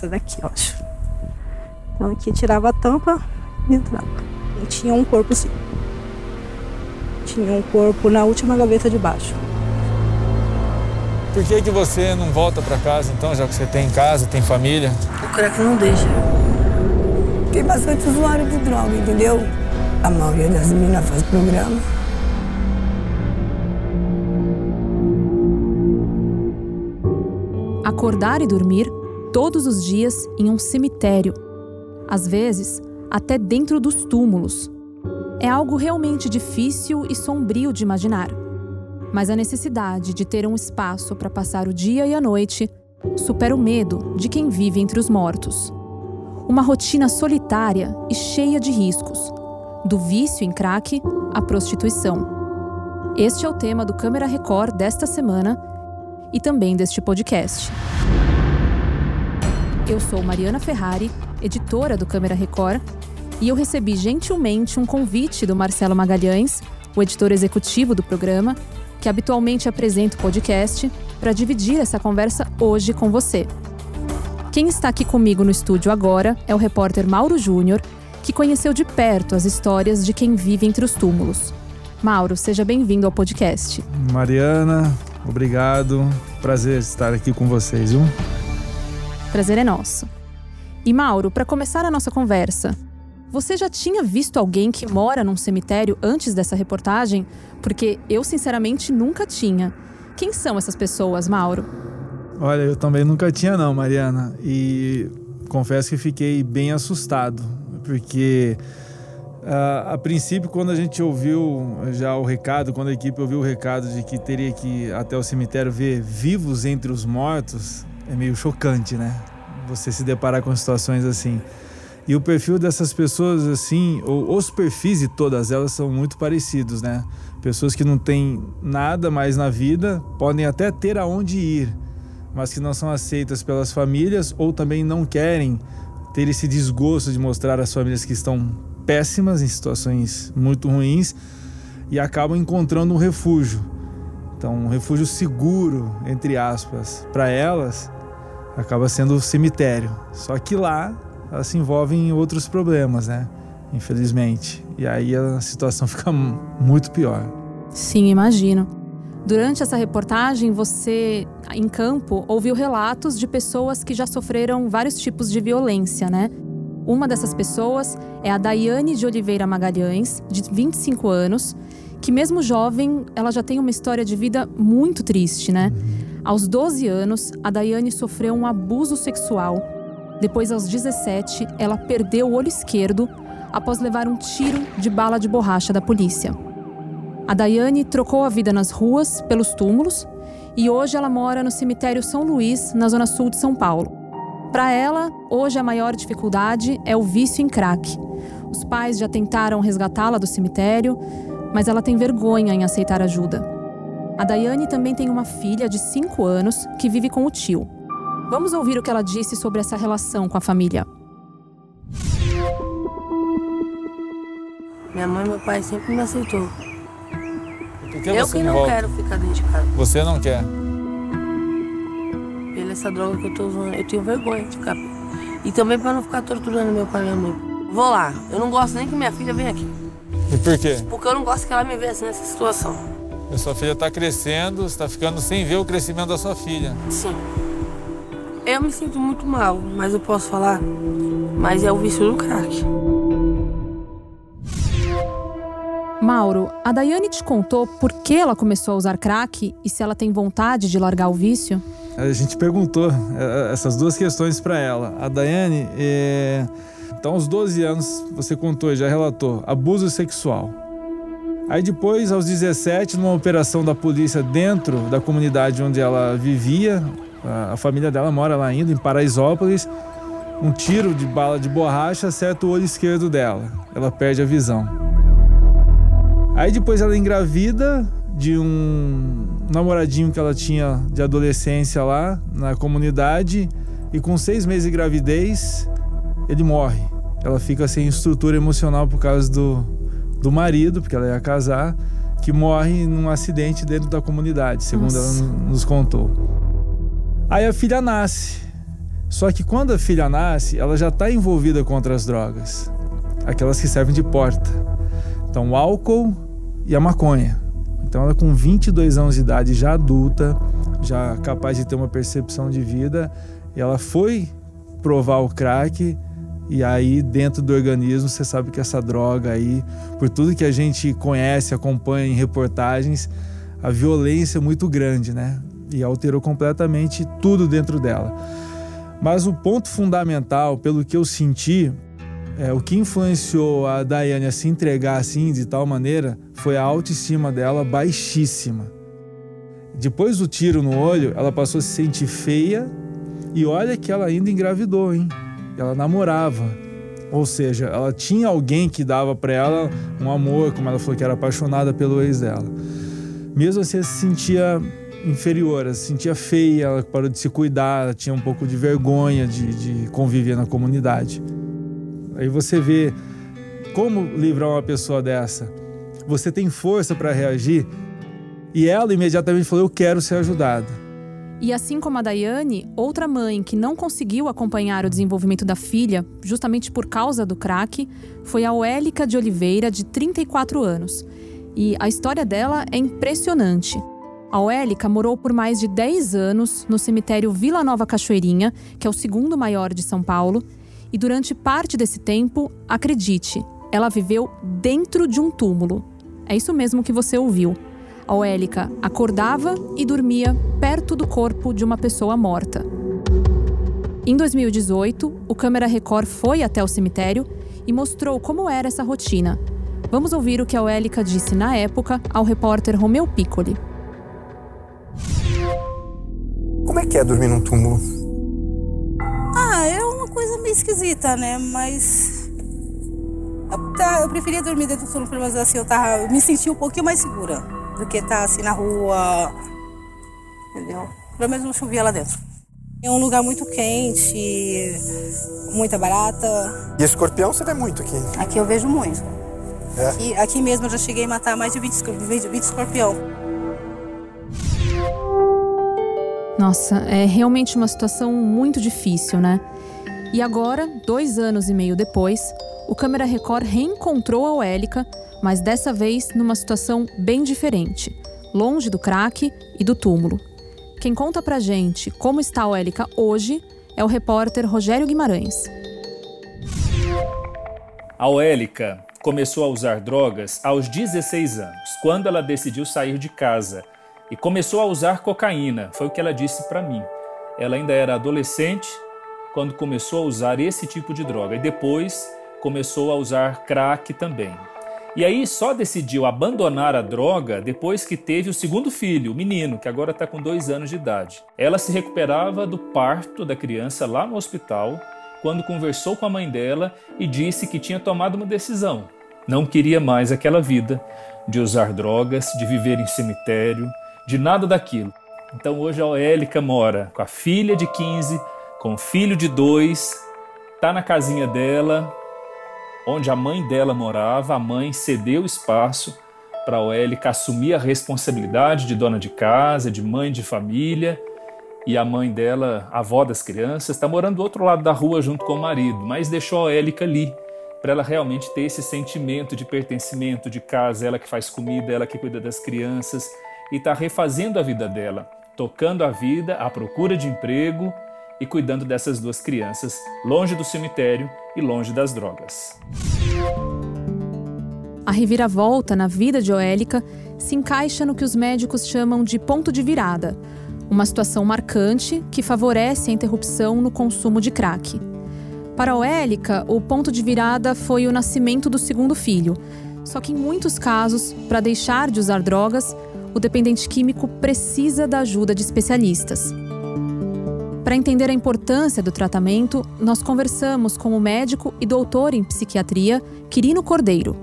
Nessa daqui, eu acho. Então aqui tirava a tampa e entrava. E tinha um corpo assim. Tinha um corpo na última gaveta de baixo. Por que, que você não volta para casa então, já que você tem casa, tem família? O crack não deixa. Tem bastante usuário de droga, entendeu? A maioria das meninas faz programa. Acordar e dormir todos os dias em um cemitério. Às vezes, até dentro dos túmulos. É algo realmente difícil e sombrio de imaginar mas a necessidade de ter um espaço para passar o dia e a noite supera o medo de quem vive entre os mortos. Uma rotina solitária e cheia de riscos, do vício em crack à prostituição. Este é o tema do Câmera Record desta semana e também deste podcast. Eu sou Mariana Ferrari, editora do Câmera Record, e eu recebi gentilmente um convite do Marcelo Magalhães, o editor executivo do programa, que habitualmente apresenta o podcast, para dividir essa conversa hoje com você. Quem está aqui comigo no estúdio agora é o repórter Mauro Júnior, que conheceu de perto as histórias de quem vive entre os túmulos. Mauro, seja bem-vindo ao podcast. Mariana, obrigado. Prazer estar aqui com vocês, viu? Prazer é nosso. E Mauro, para começar a nossa conversa, você já tinha visto alguém que mora num cemitério antes dessa reportagem? Porque eu, sinceramente, nunca tinha. Quem são essas pessoas, Mauro? Olha, eu também nunca tinha, não, Mariana. E confesso que fiquei bem assustado, porque uh, a princípio, quando a gente ouviu já o recado, quando a equipe ouviu o recado de que teria que ir até o cemitério ver vivos entre os mortos, é meio chocante, né? Você se deparar com situações assim. E o perfil dessas pessoas, assim, ou os perfis de todas elas são muito parecidos, né? Pessoas que não têm nada mais na vida, podem até ter aonde ir, mas que não são aceitas pelas famílias ou também não querem ter esse desgosto de mostrar às famílias que estão péssimas, em situações muito ruins, e acabam encontrando um refúgio. Então, um refúgio seguro, entre aspas, para elas, acaba sendo o cemitério. Só que lá elas se envolvem em outros problemas, né? Infelizmente. E aí a situação fica muito pior. Sim, imagino. Durante essa reportagem, você, em campo, ouviu relatos de pessoas que já sofreram vários tipos de violência, né? Uma dessas pessoas é a Daiane de Oliveira Magalhães, de 25 anos, que mesmo jovem, ela já tem uma história de vida muito triste, né? Uhum. Aos 12 anos, a Daiane sofreu um abuso sexual depois, aos 17, ela perdeu o olho esquerdo após levar um tiro de bala de borracha da polícia. A Daiane trocou a vida nas ruas, pelos túmulos, e hoje ela mora no cemitério São Luís, na zona sul de São Paulo. Para ela, hoje a maior dificuldade é o vício em crack. Os pais já tentaram resgatá-la do cemitério, mas ela tem vergonha em aceitar ajuda. A Daiane também tem uma filha de 5 anos que vive com o tio. Vamos ouvir o que ela disse sobre essa relação com a família. Minha mãe e meu pai sempre me aceitou. Que eu que não volta? quero ficar dentro de casa. Você não quer? Pela essa droga que eu tô usando, eu tenho vergonha de ficar. E também para não ficar torturando meu pai e minha mãe. Vou lá. Eu não gosto nem que minha filha venha aqui. E por quê? Porque eu não gosto que ela me veja assim nessa situação. A sua filha está crescendo, está ficando sem ver o crescimento da sua filha. Sim. Eu me sinto muito mal, mas eu posso falar. Mas é o vício do crack. Mauro, a Daiane te contou por que ela começou a usar crack e se ela tem vontade de largar o vício? A gente perguntou é, essas duas questões para ela. A Daiane, é... então aos 12 anos, você contou, já relatou, abuso sexual. Aí depois, aos 17, numa operação da polícia dentro da comunidade onde ela vivia, a, família dela mora lá ainda, em Paraisópolis. Um tiro de bala de borracha acerta o olho esquerdo dela. Ela perde a visão. Aí depois ela engravida de um namoradinho que ela tinha de adolescência lá na comunidade e com seis meses de gravidez ele morre. Ela fica sem estrutura emocional por causa do, do marido, porque ela ia casar, que morre num acidente dentro da comunidade, segundo Nossa. ela nos contou. Aí a filha nasce. Só que quando a filha nasce, ela já está envolvida com outras drogas, aquelas que servem de porta. Então, o álcool e a maconha. Então, ela com 22 anos de idade, já adulta, já capaz de ter uma percepção de vida, ela foi provar o crack e aí dentro do organismo você sabe que essa droga aí, por tudo que a gente conhece, acompanha em reportagens, a violência é muito grande, né? E alterou completamente tudo dentro dela. Mas o ponto fundamental, pelo que eu senti, é, o que influenciou a Daiane a se entregar assim, de tal maneira, foi a autoestima dela baixíssima. Depois do tiro no olho, ela passou a se sentir feia e olha que ela ainda engravidou, hein? Ela namorava. Ou seja, ela tinha alguém que dava para ela um amor, como ela falou que era apaixonada pelo ex dela. Mesmo assim, ela se sentia inferior, ela se sentia feia, ela parou de se cuidar, ela tinha um pouco de vergonha de, de conviver na comunidade. Aí você vê como livrar uma pessoa dessa. Você tem força para reagir e ela imediatamente falou: Eu quero ser ajudada. E assim como a Daiane, outra mãe que não conseguiu acompanhar o desenvolvimento da filha, justamente por causa do crack, foi a Oélica de Oliveira, de 34 anos. E a história dela é impressionante. A Oélica morou por mais de 10 anos no cemitério Vila Nova Cachoeirinha, que é o segundo maior de São Paulo, e durante parte desse tempo, acredite, ela viveu dentro de um túmulo. É isso mesmo que você ouviu. A Oélica acordava e dormia perto do corpo de uma pessoa morta. Em 2018, o Câmera Record foi até o cemitério e mostrou como era essa rotina. Vamos ouvir o que a Oélica disse na época ao repórter Romeu Piccoli. Como é que é dormir num túmulo? Ah, é uma coisa meio esquisita, né? Mas. Eu, tá, eu preferia dormir dentro do túmulo, mas assim, eu, tava, eu me senti um pouquinho mais segura do que estar tá, assim na rua. Entendeu? Pelo menos não chovia lá dentro. É um lugar muito quente, muita barata. E escorpião você vê muito aqui? Aqui eu vejo muito. É? Aqui, aqui mesmo eu já cheguei a matar mais de 20, 20 escorpião. Nossa, é realmente uma situação muito difícil, né? E agora, dois anos e meio depois, o Câmera Record reencontrou a Oélica, mas dessa vez numa situação bem diferente, longe do crack e do túmulo. Quem conta pra gente como está a Oélica hoje é o repórter Rogério Guimarães. A Oélica começou a usar drogas aos 16 anos, quando ela decidiu sair de casa e começou a usar cocaína, foi o que ela disse para mim. Ela ainda era adolescente quando começou a usar esse tipo de droga e depois começou a usar crack também. E aí só decidiu abandonar a droga depois que teve o segundo filho, o menino, que agora está com dois anos de idade. Ela se recuperava do parto da criança lá no hospital quando conversou com a mãe dela e disse que tinha tomado uma decisão. Não queria mais aquela vida de usar drogas, de viver em cemitério, de nada daquilo. Então hoje a Oélica mora com a filha de 15, com o filho de 2, tá na casinha dela, onde a mãe dela morava. A mãe cedeu espaço para a Oélica assumir a responsabilidade de dona de casa, de mãe de família. E a mãe dela, a avó das crianças, está morando do outro lado da rua junto com o marido, mas deixou a Oélica ali para ela realmente ter esse sentimento de pertencimento de casa, ela que faz comida, ela que cuida das crianças e está refazendo a vida dela, tocando a vida à procura de emprego e cuidando dessas duas crianças, longe do cemitério e longe das drogas. A reviravolta na vida de Oélica se encaixa no que os médicos chamam de ponto de virada, uma situação marcante que favorece a interrupção no consumo de crack. Para Oélica, o ponto de virada foi o nascimento do segundo filho. Só que em muitos casos, para deixar de usar drogas, o dependente químico precisa da ajuda de especialistas. Para entender a importância do tratamento, nós conversamos com o médico e doutor em psiquiatria, Quirino Cordeiro.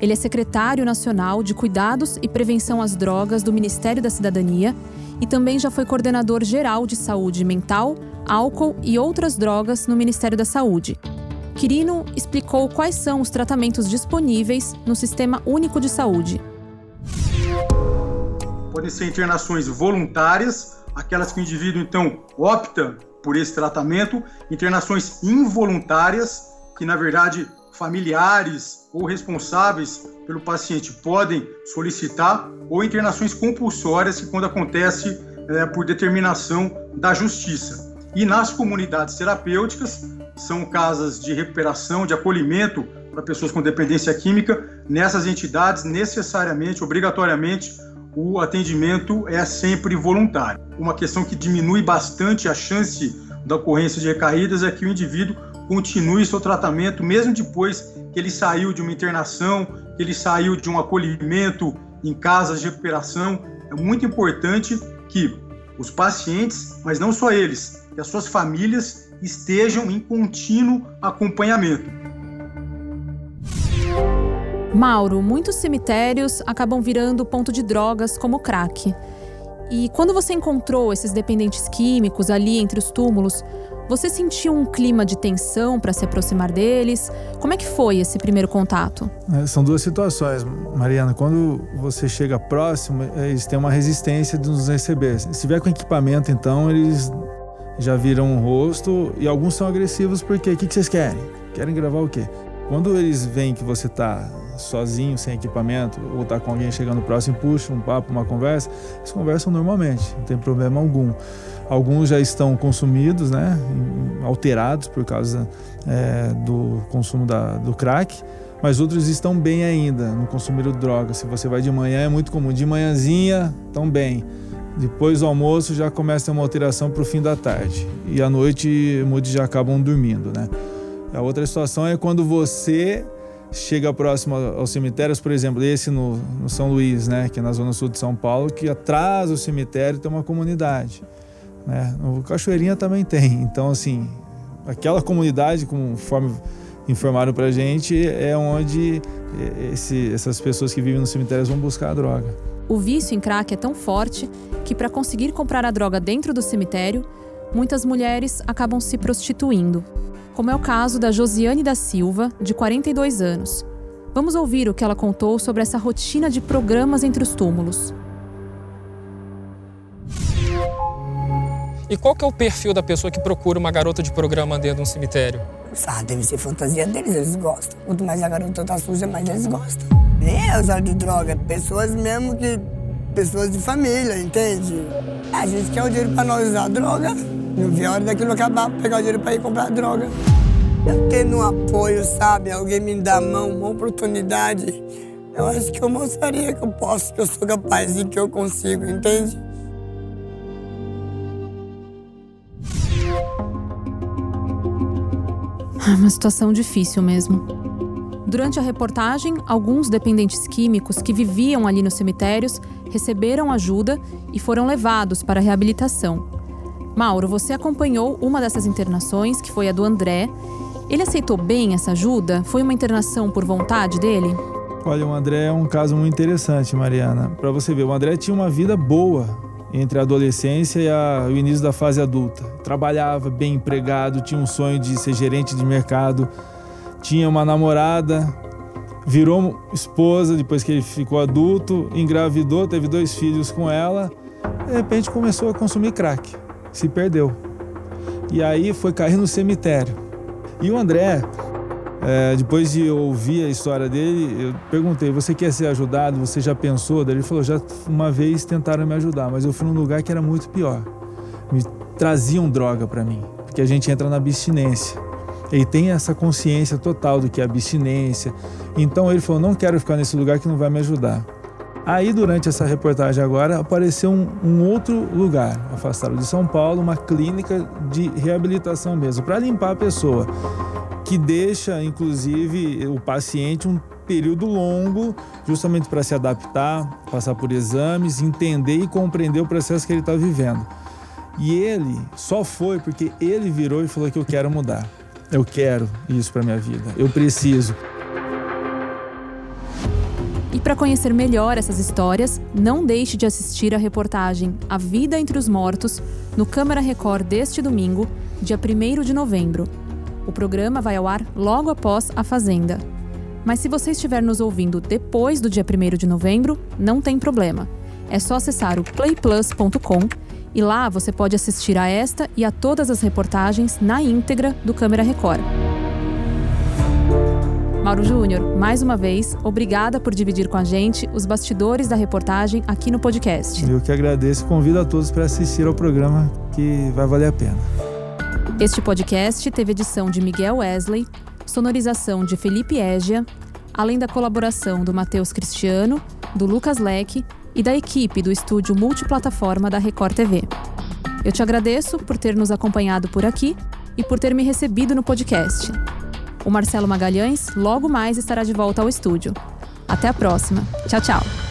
Ele é secretário nacional de Cuidados e Prevenção às Drogas do Ministério da Cidadania e também já foi coordenador geral de saúde mental, álcool e outras drogas no Ministério da Saúde. Quirino explicou quais são os tratamentos disponíveis no Sistema Único de Saúde. podem ser internações voluntárias, aquelas que o indivíduo então opta por esse tratamento, internações involuntárias, que na verdade familiares ou responsáveis pelo paciente podem solicitar, ou internações compulsórias, que quando acontece é, por determinação da justiça. E nas comunidades terapêuticas, são casas de recuperação, de acolhimento para pessoas com dependência química, nessas entidades, necessariamente, obrigatoriamente, o atendimento é sempre voluntário. Uma questão que diminui bastante a chance da ocorrência de recaídas é que o indivíduo continue seu tratamento mesmo depois que ele saiu de uma internação, que ele saiu de um acolhimento em casas de recuperação. É muito importante que os pacientes, mas não só eles, que as suas famílias estejam em contínuo acompanhamento. Mauro, muitos cemitérios acabam virando ponto de drogas como crack. E quando você encontrou esses dependentes químicos ali entre os túmulos, você sentiu um clima de tensão para se aproximar deles? Como é que foi esse primeiro contato? É, são duas situações, Mariana. Quando você chega próximo, eles têm uma resistência de nos receber. Se tiver com equipamento, então, eles já viram o rosto e alguns são agressivos porque o que, que vocês querem? Querem gravar o quê? Quando eles veem que você está sozinho, sem equipamento, ou está com alguém chegando próximo, puxa um papo, uma conversa, eles conversam normalmente, não tem problema algum. Alguns já estão consumidos, né, alterados por causa é, do consumo da, do crack, mas outros estão bem ainda, não consumiram droga. Se você vai de manhã, é muito comum. De manhãzinha, estão bem. Depois do almoço já começa uma alteração para o fim da tarde. E à noite muitos já acabam dormindo, né? A outra situação é quando você chega próximo aos cemitérios, por exemplo, esse no, no, São Luís, né, que é na zona sul de São Paulo, que atrás do cemitério tem uma comunidade. Né? No Cachoeirinha também tem. Então, assim, aquela comunidade, conforme informaram pra gente, é onde esse, essas pessoas que vivem nos cemitérios vão buscar a droga. O vício em crack é tão forte que, para conseguir comprar a droga dentro do cemitério, muitas mulheres acabam se prostituindo como é o caso da Josiane da Silva, de 42 anos. Vamos ouvir o que ela contou sobre essa rotina de programas entre os túmulos. E qual que é o perfil da pessoa que procura uma garota de programa dentro de um cemitério? Ah, deve ser fantasia deles, eles gostam. Quanto mais a garota tá suja, mais eles gostam. Nem é usar de droga, pessoas mesmo que. pessoas de família, entende? A gente quer o dinheiro pra nós usar droga. Não vi a hora daquilo acabar, pegar o dinheiro para ir comprar droga. Eu tendo um apoio, sabe? Alguém me dá a mão, uma oportunidade. Eu acho que eu mostraria que eu posso, que eu sou capaz e que eu consigo, entende? É uma situação difícil mesmo. Durante a reportagem, alguns dependentes químicos que viviam ali nos cemitérios receberam ajuda e foram levados para a reabilitação. Mauro, você acompanhou uma dessas internações, que foi a do André. Ele aceitou bem essa ajuda? Foi uma internação por vontade dele? Olha, o André é um caso muito interessante, Mariana. Para você ver, o André tinha uma vida boa entre a adolescência e a, o início da fase adulta. Trabalhava bem empregado, tinha um sonho de ser gerente de mercado, tinha uma namorada, virou esposa depois que ele ficou adulto, engravidou, teve dois filhos com ela. De repente começou a consumir crack se perdeu. E aí foi cair no cemitério. E o André, é, depois de ouvir a história dele, eu perguntei: Você quer ser ajudado? Você já pensou? Ele falou: Já uma vez tentaram me ajudar, mas eu fui num lugar que era muito pior. Me traziam droga para mim, porque a gente entra na abstinência. Ele tem essa consciência total do que é abstinência. Então ele falou: Não quero ficar nesse lugar que não vai me ajudar. Aí, durante essa reportagem agora, apareceu um, um outro lugar, afastado de São Paulo, uma clínica de reabilitação mesmo, para limpar a pessoa, que deixa, inclusive, o paciente um período longo, justamente para se adaptar, passar por exames, entender e compreender o processo que ele está vivendo. E ele só foi porque ele virou e falou que eu quero mudar. Eu quero isso para minha vida. Eu preciso. E para conhecer melhor essas histórias, não deixe de assistir a reportagem A Vida entre os Mortos no Câmara Record deste domingo, dia 1 de novembro. O programa vai ao ar logo após A Fazenda. Mas se você estiver nos ouvindo depois do dia 1 de novembro, não tem problema. É só acessar o playplus.com e lá você pode assistir a esta e a todas as reportagens na íntegra do Câmera Record. Mauro Júnior, mais uma vez, obrigada por dividir com a gente os bastidores da reportagem aqui no podcast. Eu que agradeço e convido a todos para assistir ao programa que vai valer a pena. Este podcast teve edição de Miguel Wesley, sonorização de Felipe Égia, além da colaboração do Matheus Cristiano, do Lucas Leque e da equipe do estúdio multiplataforma da Record TV. Eu te agradeço por ter nos acompanhado por aqui e por ter me recebido no podcast. O Marcelo Magalhães logo mais estará de volta ao estúdio. Até a próxima. Tchau, tchau.